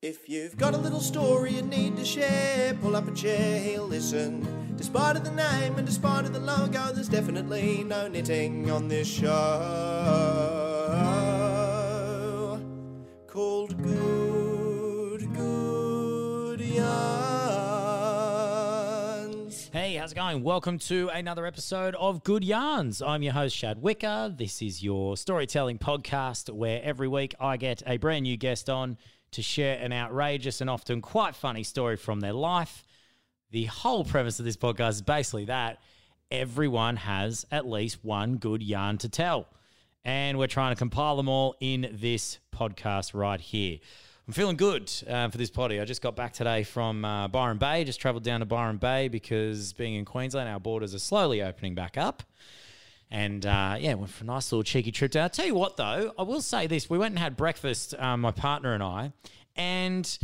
If you've got a little story you need to share, pull up a chair, he'll listen. Despite of the name and despite of the logo, there's definitely no knitting on this show. Called Good Good Yarns. Hey, how's it going? Welcome to another episode of Good Yarns. I'm your host, Shad Wicker. This is your storytelling podcast where every week I get a brand new guest on to share an outrageous and often quite funny story from their life. The whole premise of this podcast is basically that everyone has at least one good yarn to tell. And we're trying to compile them all in this podcast right here. I'm feeling good uh, for this potty. I just got back today from uh, Byron Bay, just traveled down to Byron Bay because being in Queensland, our borders are slowly opening back up. And uh, yeah, went for a nice little cheeky trip down. I'll tell you what, though, I will say this: we went and had breakfast, um, my partner and I, and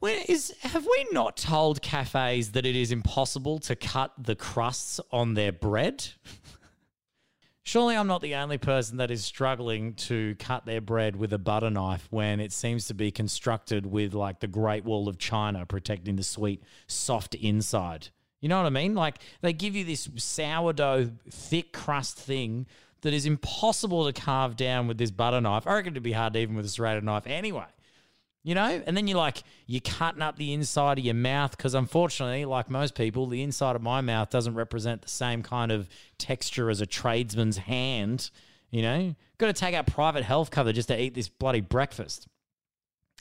where is have we not told cafes that it is impossible to cut the crusts on their bread? Surely I'm not the only person that is struggling to cut their bread with a butter knife when it seems to be constructed with like the Great Wall of China protecting the sweet, soft inside. You know what I mean? Like they give you this sourdough, thick crust thing that is impossible to carve down with this butter knife. I reckon it'd be hard even with a serrated knife anyway. You know, and then you're like, you're cutting up the inside of your mouth because unfortunately, like most people, the inside of my mouth doesn't represent the same kind of texture as a tradesman's hand. You know, got to take out private health cover just to eat this bloody breakfast.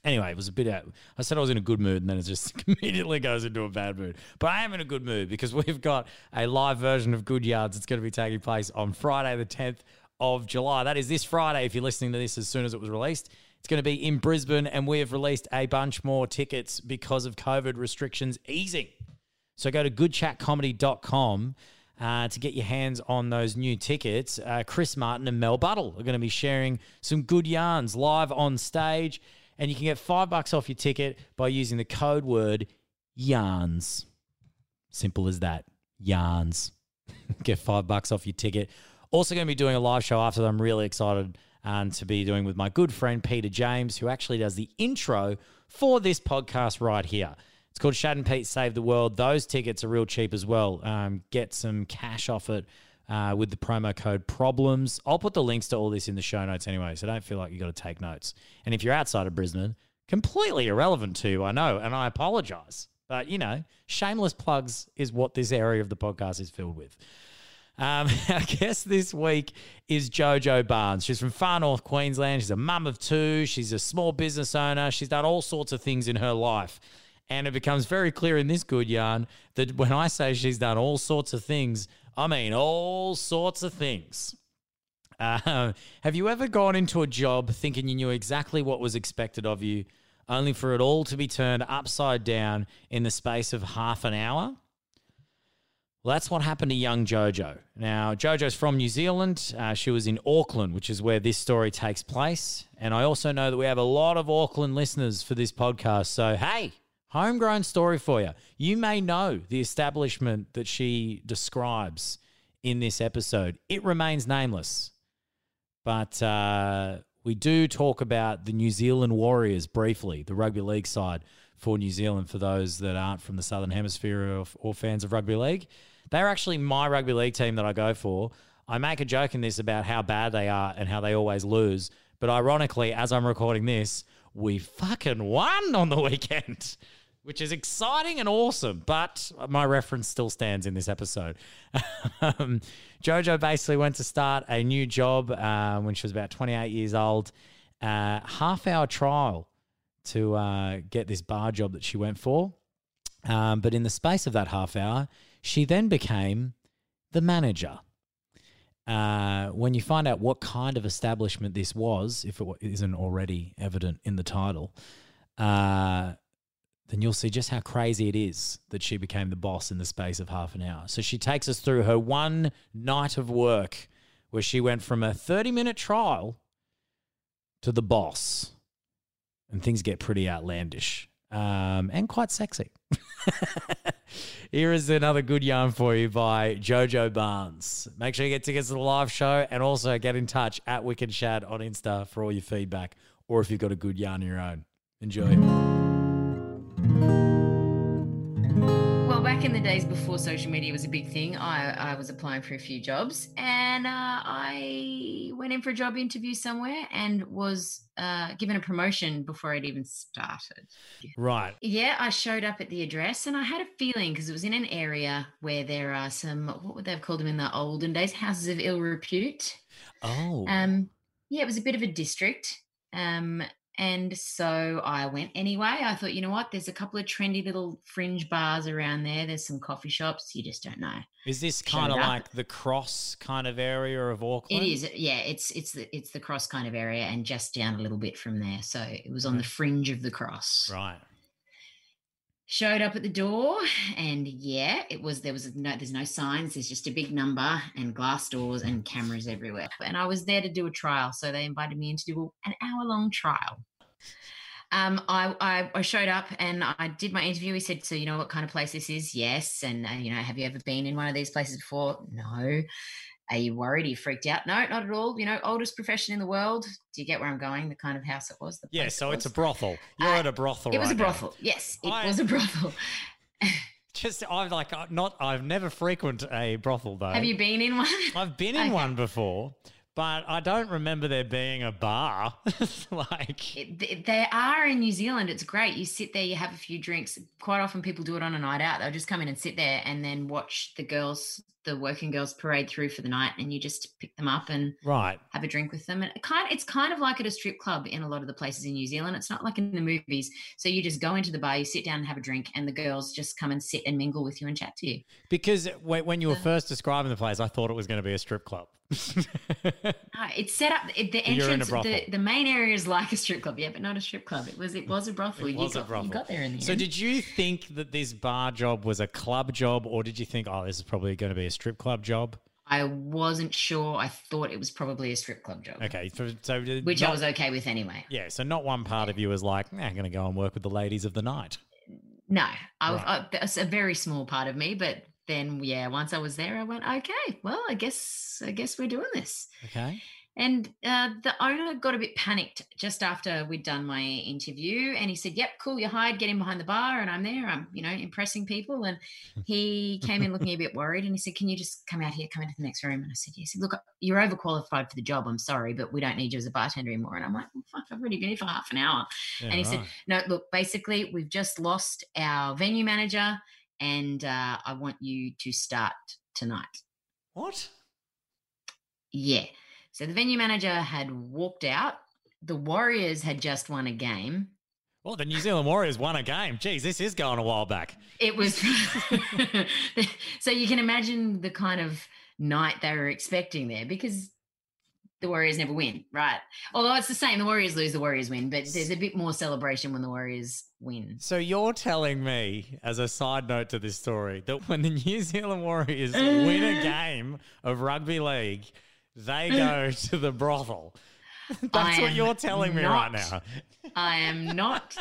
Anyway, it was a bit out. I said I was in a good mood, and then it just immediately goes into a bad mood. But I am in a good mood because we've got a live version of Good Yarns. It's going to be taking place on Friday, the 10th of July. That is this Friday, if you're listening to this as soon as it was released. It's going to be in Brisbane, and we have released a bunch more tickets because of COVID restrictions easing. So go to goodchatcomedy.com uh, to get your hands on those new tickets. Uh, Chris Martin and Mel Buttle are going to be sharing some good yarns live on stage, and you can get five bucks off your ticket by using the code word yarns. Simple as that. Yarns. get five bucks off your ticket. Also, going to be doing a live show after that. I'm really excited and to be doing with my good friend Peter James, who actually does the intro for this podcast right here. It's called Shad and Pete Save the World. Those tickets are real cheap as well. Um, get some cash off it uh, with the promo code problems. I'll put the links to all this in the show notes anyway, so don't feel like you've got to take notes. And if you're outside of Brisbane, completely irrelevant to you, I know, and I apologize. But, you know, shameless plugs is what this area of the podcast is filled with. Um, our guest this week is Jojo Barnes. She's from far north Queensland. She's a mum of two. She's a small business owner. She's done all sorts of things in her life. And it becomes very clear in this good yarn that when I say she's done all sorts of things, I mean all sorts of things. Uh, have you ever gone into a job thinking you knew exactly what was expected of you, only for it all to be turned upside down in the space of half an hour? Well, that's what happened to young Jojo. Now, Jojo's from New Zealand. Uh, she was in Auckland, which is where this story takes place. And I also know that we have a lot of Auckland listeners for this podcast. So, hey, homegrown story for you. You may know the establishment that she describes in this episode. It remains nameless. But uh, we do talk about the New Zealand Warriors briefly, the rugby league side for New Zealand, for those that aren't from the Southern Hemisphere or, or fans of rugby league. They're actually my rugby league team that I go for. I make a joke in this about how bad they are and how they always lose. But ironically, as I'm recording this, we fucking won on the weekend, which is exciting and awesome. But my reference still stands in this episode. um, Jojo basically went to start a new job uh, when she was about 28 years old. Uh, half hour trial to uh, get this bar job that she went for. Um, but in the space of that half hour, she then became the manager. Uh, when you find out what kind of establishment this was, if it isn't already evident in the title, uh, then you'll see just how crazy it is that she became the boss in the space of half an hour. So she takes us through her one night of work where she went from a 30 minute trial to the boss. And things get pretty outlandish um, and quite sexy. Here is another good yarn for you by Jojo Barnes. Make sure you get tickets to the live show and also get in touch at Wicked Shad on Insta for all your feedback or if you've got a good yarn of your own. Enjoy. Well, back in the days before social media was a big thing, I, I was applying for a few jobs and uh, I went in for a job interview somewhere and was uh, given a promotion before I'd even started. Right. Yeah, I showed up at the address and I had a feeling because it was in an area where there are some, what would they have called them in the olden days? Houses of ill repute. Oh. Um, yeah, it was a bit of a district. Um, and so I went anyway. I thought, you know what? There's a couple of trendy little fringe bars around there. There's some coffee shops. You just don't know. Is this kind of like the cross kind of area of Auckland? It is, yeah. It's it's the it's the cross kind of area, and just down a little bit from there. So it was on hmm. the fringe of the cross. Right. Showed up at the door, and yeah, it was there was no there's no signs. There's just a big number and glass doors and cameras everywhere. And I was there to do a trial, so they invited me in to do an hour long trial. Um, I, I I showed up and I did my interview. He said, "So you know what kind of place this is?" Yes. And uh, you know, have you ever been in one of these places before? No. Are you worried? Are you freaked out? No, not at all. You know, oldest profession in the world. Do you get where I'm going? The kind of house it was. The Yeah, so it it's a brothel. You're Uh, at a brothel. It was a right now. brothel. Yes, it I- was a brothel. Just I've like uh, not. I've never frequented a brothel though. Have you been in one? I've been in Okay. one before, but I don't remember there being a bar. like It- th- They are in New Zealand. It's great. You sit there, you have a few drinks. Quite often, people do it on a night out. They'll just come in and sit there and then watch the girls, the working girls, parade through for the night, and you just pick them up and right. have a drink with them. And it kind, it's kind of like at a strip club in a lot of the places in New Zealand. It's not like in the movies. So you just go into the bar, you sit down and have a drink, and the girls just come and sit and mingle with you and chat to you. Because when when you were first describing the place, I thought it was going to be a strip club. It's set up. It, the a entrance, the, the main area is like a strip club, yeah, but not a strip club. It was it was a brothel. It you, was a got, brothel. you got there in the so end. did you think that this bar job was a club job, or did you think, oh, this is probably going to be a strip club job? I wasn't sure. I thought it was probably a strip club job, Okay, so, so which I was okay with anyway. Yeah, so not one part of you was like, nah, I'm going to go and work with the ladies of the night. No, I, was Right. I, that's a very small part of me, but then yeah, once I was there, I went, okay, well, I guess I guess we're doing this. Okay. And uh, the owner got a bit panicked just after we'd done my interview, and he said, "Yep, cool, you're hired. Get in behind the bar." And I'm there. I'm, you know, impressing people. And he came in looking a bit worried, and he said, "Can you just come out here, come into the next room?" And I said, "Yes." He said, "Look, you're overqualified for the job. I'm sorry, but we don't need you as a bartender anymore." And I'm like, well, "Fuck, I've already been here for half an hour." Yeah, And he said. No, look, basically, we've just lost our venue manager, and uh, I want you to start tonight. what? Yeah. So the venue manager had walked out. The Warriors had just won a game. Well, the New Zealand Warriors won a game. Geez, this is going a while back. It was so you can imagine the kind of night they were expecting there because the Warriors never win, right? Although it's the same, the Warriors lose, the Warriors win, but there's a bit more celebration when the Warriors win. So you're telling me, as a side note to this story, that when the New Zealand Warriors win a game of rugby league, they go to the brothel. That's what you're telling me right now. I am not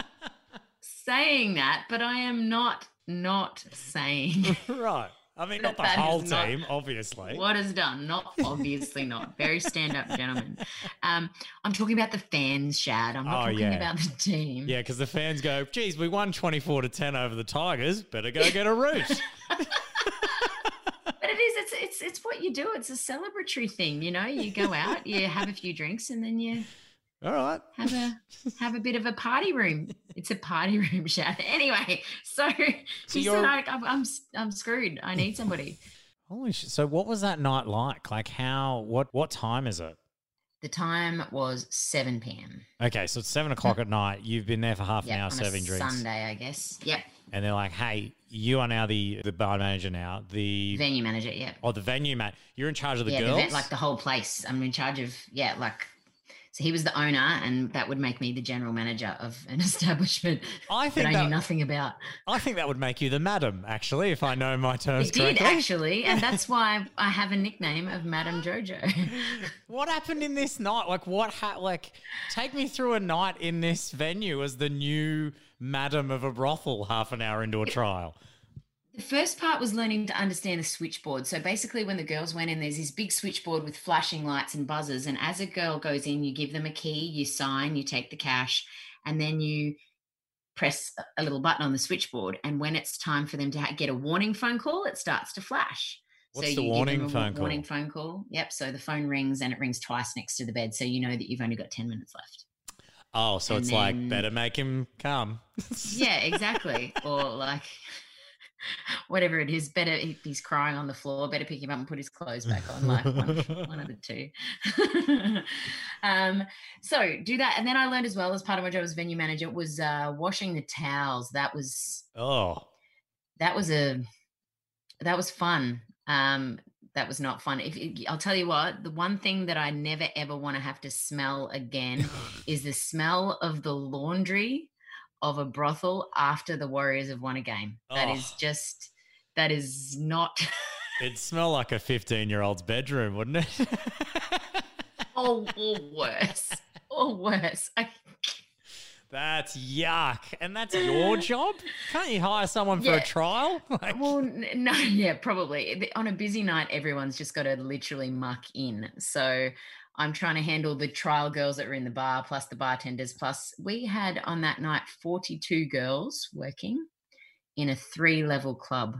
saying that, but I am not not saying right. I mean, not the That whole not team, obviously. what is done. Not obviously not. Very stand up gentlemen. Um, I'm talking about the fans, Shad. I'm not Oh, talking yeah. about the team. Yeah, because the fans go, geez, we won 24 to 10 over the Tigers. Better go get a root. But it is. It's it's it's what you do. It's a celebratory thing. You know, you go out, you have a few drinks, and then you All right. have a have a bit of a party room. It's a party room, Shad. Anyway, so, So he said, I, I'm, I'm I'm screwed. I need somebody. Holy shit. So what was that night like? Like how, what, what time is it? The time was 7 p.m. Okay, so it's seven o'clock at night. You've been there for half an hour serving drinks. Sunday, I guess. Yep. And they're like, hey, you are now the, the bar manager now. The, Venue manager. Yep. or the venue man. You're in charge of the yeah, girls? The, like the whole place. I'm in charge of yeah, like. So he was the owner, and that would make me the general manager of an establishment I that think I knew that, nothing about. I think that would make you the madam, actually, if I know my terms It did actually, and that's why I have a nickname of Madam Jojo. What happened in this night? Like, what? Ha- like, take me through a night in this venue as the new madam of a brothel. Half an hour into a trial. The first part was learning to understand the switchboard. So basically, when the girls went in, there's this big switchboard with flashing lights and buzzers. And as a girl goes in, you give them a key, you sign, you take the cash, and then you press a little button on the switchboard, and when it's time for them to get a warning phone call, it starts to flash. What's so the warning phone call? Warning phone call. Yep. So the phone rings and it rings twice next to the bed, so you know that you've only got ten minutes left. Oh, so And it's like better make him come. Yeah, exactly. or like whatever it is, better if he's crying on the floor, better pick him up and put his clothes back on, like one, one of the two. um, so do that. And then I learned as well as part of my job as venue manager was uh, washing the towels. That was Oh, that was a that was fun. Um, that was not fun. If I'll tell you what, the one thing that I never ever want to have to smell again is the smell of the laundry of a brothel after the Warriors have won a game. That is Oh. just that is not it'd smell like a 15 year old's bedroom, wouldn't it? or, or worse. Or worse. I, That's yuck. And that's your job? Can't you hire someone for a trial? Like, well, no, yeah, probably. On a busy night, everyone's just got to literally muck in. So I'm trying to handle the trial girls that were in the bar, plus the bartenders. Plus, we had on that night 42 girls working in a three level club.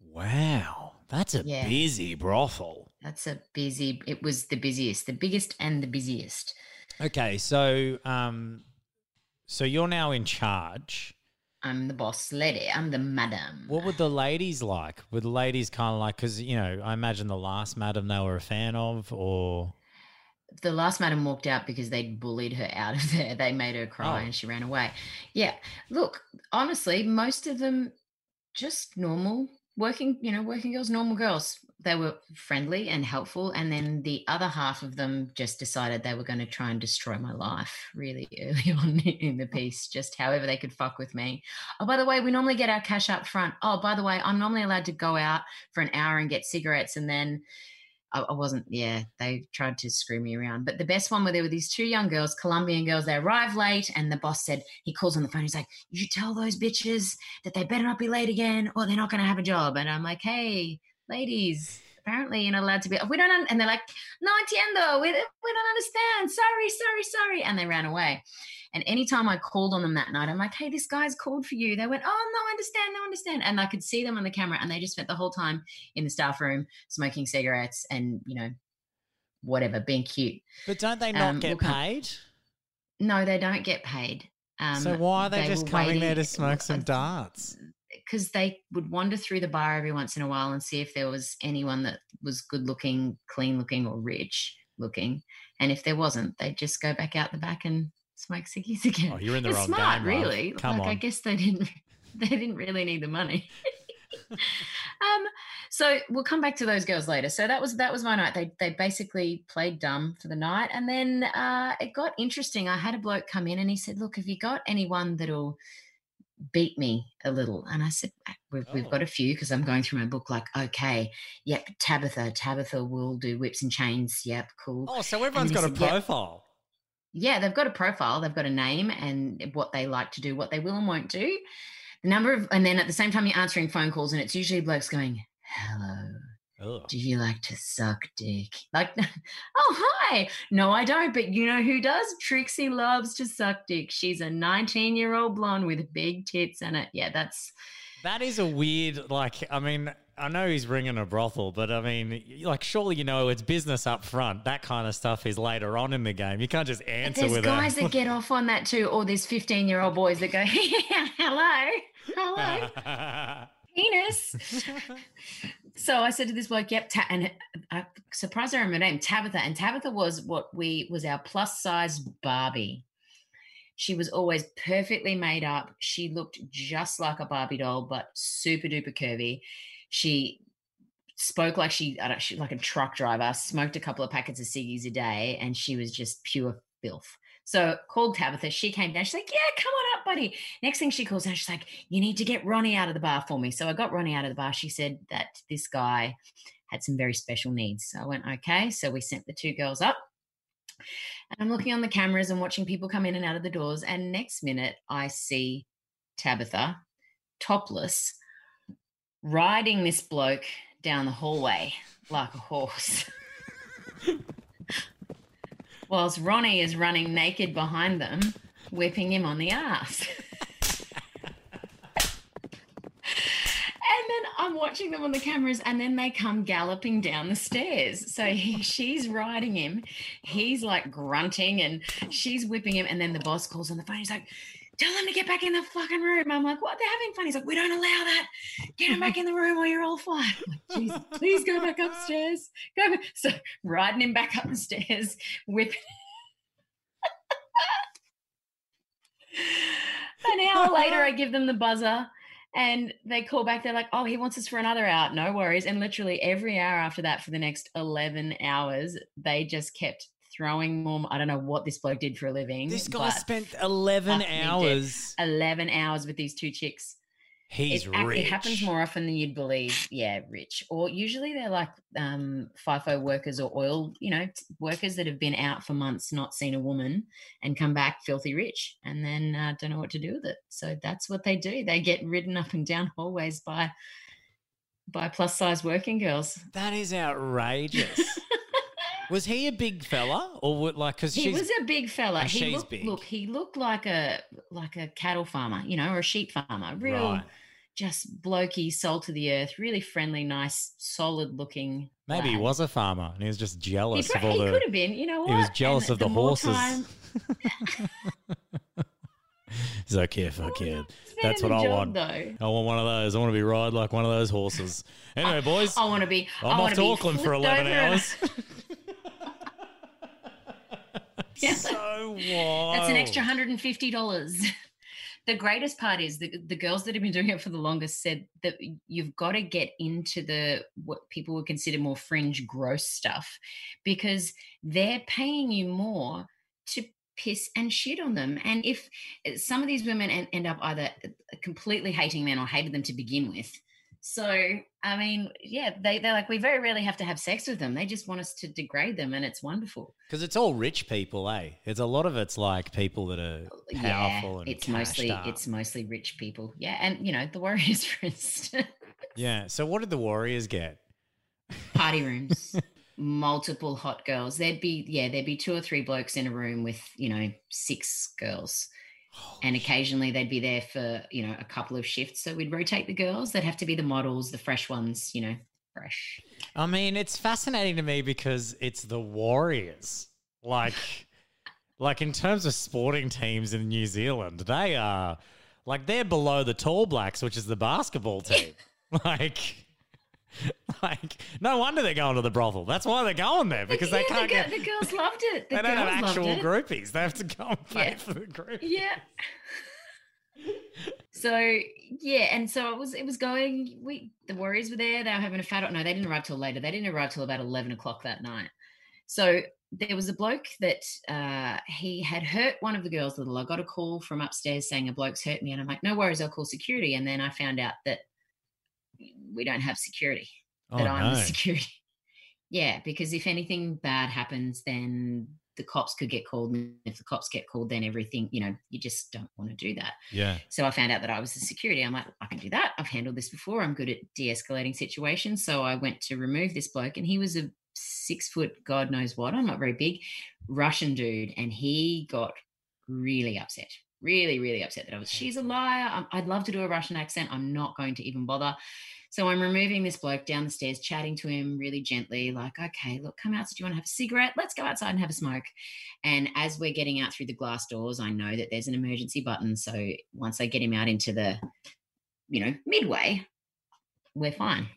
wow. That's a Yeah. busy brothel. That's a busy, it was the busiest, the biggest and the busiest. Okay, so um so you're now in charge. I'm the boss lady. I'm the madam. What were the ladies like? Were the ladies kind of like cuz you know, I imagine the last madam they were a fan of or the last madam walked out because they bullied her out of there. They made her cry Oh. and she ran away. Yeah. Look, honestly, most of them just normal working, you know, working girls, normal girls. They were friendly and helpful. And then the other half of them just decided they were going to try and destroy my life really early on in the piece, just however they could fuck with me. Oh, by the way, we normally get our cash up front. Oh, by the way, I'm normally allowed to go out for an hour and get cigarettes and then I, I wasn't, yeah, they tried to screw me around. But the best one where there were these two young girls, Colombian girls. They arrived late, and the boss said, he calls on the phone. He's like, You tell those bitches that they better not be late again or they're not going to have a job. And I'm like, Hey, ladies, apparently you're not allowed to be. We don't, un-, and they're like, No entiendo. We, we don't understand. Sorry, sorry, sorry. And they ran away. And anytime I called on them that night, I'm like, hey, this guy's called for you. They went, oh, no, I understand, no, I understand. And I could see them on the camera, and they just spent the whole time in the staff room smoking cigarettes and, you know, whatever, being cute. But don't they not Um, get paid? No, they don't get paid. Um, so why are they, just were coming there to smoke some darts? Because they would wander through the bar every once in a while and see if there was anyone that was good looking, clean looking, or rich looking. And if there wasn't, they'd just go back out the back and smoke ciggies again. Oh, you're in the It's wrong smart, game, really. Come like I guess they didn't they didn't really need the money. um so we'll come back to those girls later. So that was that was my night. They they basically played dumb for the night. And then uh it got interesting. I had a bloke come in and he said, Look, have you got anyone that'll beat me a little? And I said, "Ah, We've, we've Oh. got a few because I'm going through my book like, okay, yep, Tabitha, Tabitha will do whips and chains. Yep, cool. Oh, so everyone's got a said, "Yep." profile. Yeah, they've got a profile, they've got a name and what they like to do, what they will and won't do. The number of, and then at the same time, you're answering phone calls, and it's usually blokes going, Hello, Ugh. do you like to suck dick? Like, oh, hi. No, I don't, but you know who does? Trixie loves to suck dick. She's a 19 year old blonde with big tits and it. Yeah, that's, That is a weird, like, I mean, I know he's ringing a brothel, but I mean, like, surely you know it's business up front. That kind of stuff is later on in the game. You can't just answer there's with guys a. that get off on that too, or there's 15 year old boys that go, hello, hello. penis. So I said to this bloke, "Yep," ta- and I surprised I remember her name, Tabitha. And Tabitha was what we was our plus size Barbie. She was always perfectly made up. She looked just like a Barbie doll, but super duper curvy. She spoke like she, I don't, she like a truck driver. Smoked a couple of packets of ciggies a day, and she was just pure filth. So called Tabitha. She came down. She's like, "Yeah, come on up, buddy." Next thing she calls down, she's like, "You need to get Ronnie out of the bar for me." So I got Ronnie out of the bar. She said that this guy had some very special needs. So I went, "Okay." So we sent the two girls up. And I'm looking on the cameras and watching people come in and out of the doors. And next minute, I see Tabitha, topless, riding this bloke down the hallway like a horse. whilst Ronnie is running naked behind them, whipping him on the ass. and then I'm watching them on the cameras, and then they come galloping down the stairs. So he, she's riding him, he's like grunting, and she's whipping him. And then the boss calls on the phone. He's like, "Tell them to get back in the fucking room." I'm like, "What? They're having fun." He's like, "We don't allow that. Get them back in the room, or you're all fired." I'm like, please go back upstairs. Go. Back. So riding him back up the stairs, whipping. An hour later, I give them the buzzer and they call back. They're like, oh, he wants us for another hour. No worries. And literally every hour after that, for the next 11 hours, they just kept throwing more. I don't know what this bloke did for a living. This guy spent 11 fuck me, dude. hours. 11 hours with these two chicks. He's it, rich. it happens more often than you'd believe. Yeah, rich. Or usually they're like um, FIFO workers or oil, you know, workers that have been out for months, not seen a woman, and come back filthy rich, and then uh, don't know what to do with it. So that's what they do. They get ridden up and down hallways by by plus size working girls. That is outrageous. was he a big fella, or what? Like, because He was a big fella. He she's looked, big. look, he looked like a like a cattle farmer, you know, or a sheep farmer. Real, right. just blokey, soul to the earth, really friendly, nice, solid looking. Maybe he was a farmer and he was just jealous pro- of all he the. could have been, you know what? He was jealous And of the more horses. time- He's like, yeah, fuck yeah. That's what I than want. job, Though. I want one of those. I want to be ride like one of those horses. Anyway, boys, I want to be. I I'm wanna off to Auckland for 11 over and- hours. Yeah. so wild. That's an extra hundred and fifty dollars. The greatest part is the the girls that have been doing it for the longest said that you've got to get into the what people would consider more fringe gross stuff because they're paying you more to piss and shit on them. And if uh, some of these women end up either uh, completely hating men or hated them to begin with. So, I mean, yeah, they, they're like, we very rarely have to have sex with them. They just want us to degrade them, and it's wonderful. Because it's all rich people, eh? It's a lot of it's like people that are powerful and it's mostly up. it's mostly rich people. Yeah, and you know the Warriors, for instance, Yeah. So what did the Warriors get? party rooms, multiple hot girls. There'd be yeah, there'd be two or three blokes in a room with you know six girls, and occasionally they'd be there for you know a couple of shifts. So we'd rotate the girls. They'd have to be the models, the fresh ones, you know, fresh. I mean, it's fascinating to me because it's the Warriors. Like, like in terms of sporting teams in New Zealand, they are like they're below the Tall Blacks, which is the basketball team. like, like no wonder they're going to the brothel. That's why they're going there because they Yeah, can't the, get. the girls loved it. The they don't have actual groupies. They have to go and pay Yeah. for the group. yeah so yeah and so it was it was going we the warriors were there they were having a fat no they didn't arrive till later they didn't arrive till about 11 o'clock that night so there was a bloke that uh, he had hurt one of the girls a little i got a call from upstairs saying a bloke's hurt me and i'm like no worries i'll call security and then i found out that we don't have security Oh that i'm no! the security yeah because if anything bad happens then the cops could get called and if the cops get called then everything you know you just don't want to do that Yeah. so I found out that I was the security. I'm like, I can do that. I've handled this before. I'm good at de-escalating situations. So I went to remove this bloke, and he was a six foot, God knows what. I'm not very big, Russian dude, and he got really upset. Really, really upset that I was. She's a liar. I'm, I'd love to do a Russian accent. I'm not going to even bother. So I'm removing this bloke down the stairs, chatting to him really gently, like, okay, look, come out. Do you want to have a cigarette? Let's go outside and have a smoke. And as we're getting out through the glass doors, I know that there's an emergency button. So once I get him out into the, you know, midway, we're fine.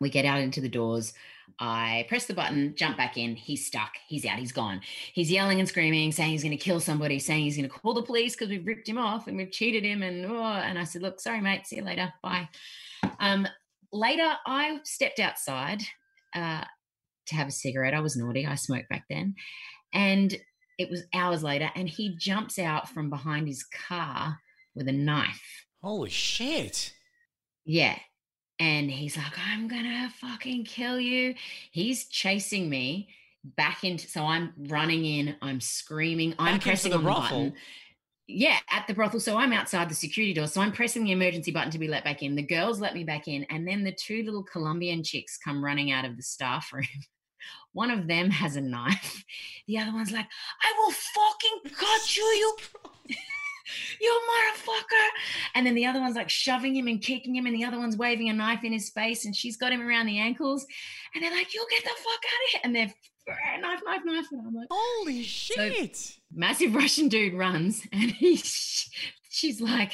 We get out into the doors. I press the button, jump back in. He's stuck. He's out. He's gone. He's yelling and screaming, saying he's going to kill somebody, saying he's going to call the police because we've ripped him off and we've cheated him. And oh, and I said, look, sorry, mate. See you later. Bye. Um, later, I stepped outside uh, to have a cigarette. I was naughty. I smoked back then, and it was hours later, and he jumps out from behind his car with a knife. Holy shit! Yeah. And he's like, I'm gonna fucking kill you. He's chasing me back into so I'm running in, I'm screaming, I'm pressing the on the brothel? button. Yeah, at the brothel. So I'm outside the security door. So I'm pressing the emergency button to be let back in. The girls let me back in. And then the two little Colombian chicks come running out of the staff room. One of them has a knife. The other one's like, I will fucking cut you, you you motherfucker. And then the other one's like shoving him and kicking him, and the other one's waving a knife in his face, and she's got him around the ankles. And they're like, you'll get the fuck out of here. And they're knife, knife, knife. And I'm like, Holy shit. massive Russian dude runs, and he, she's like,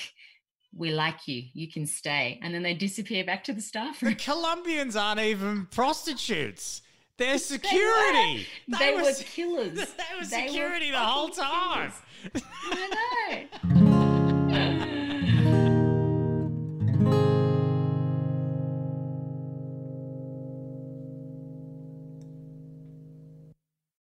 we like you. You can stay. And then they disappear back to the staff room. the. Colombians aren't even prostitutes. They're security. They were killers. They were They were security the whole time. killers. I know.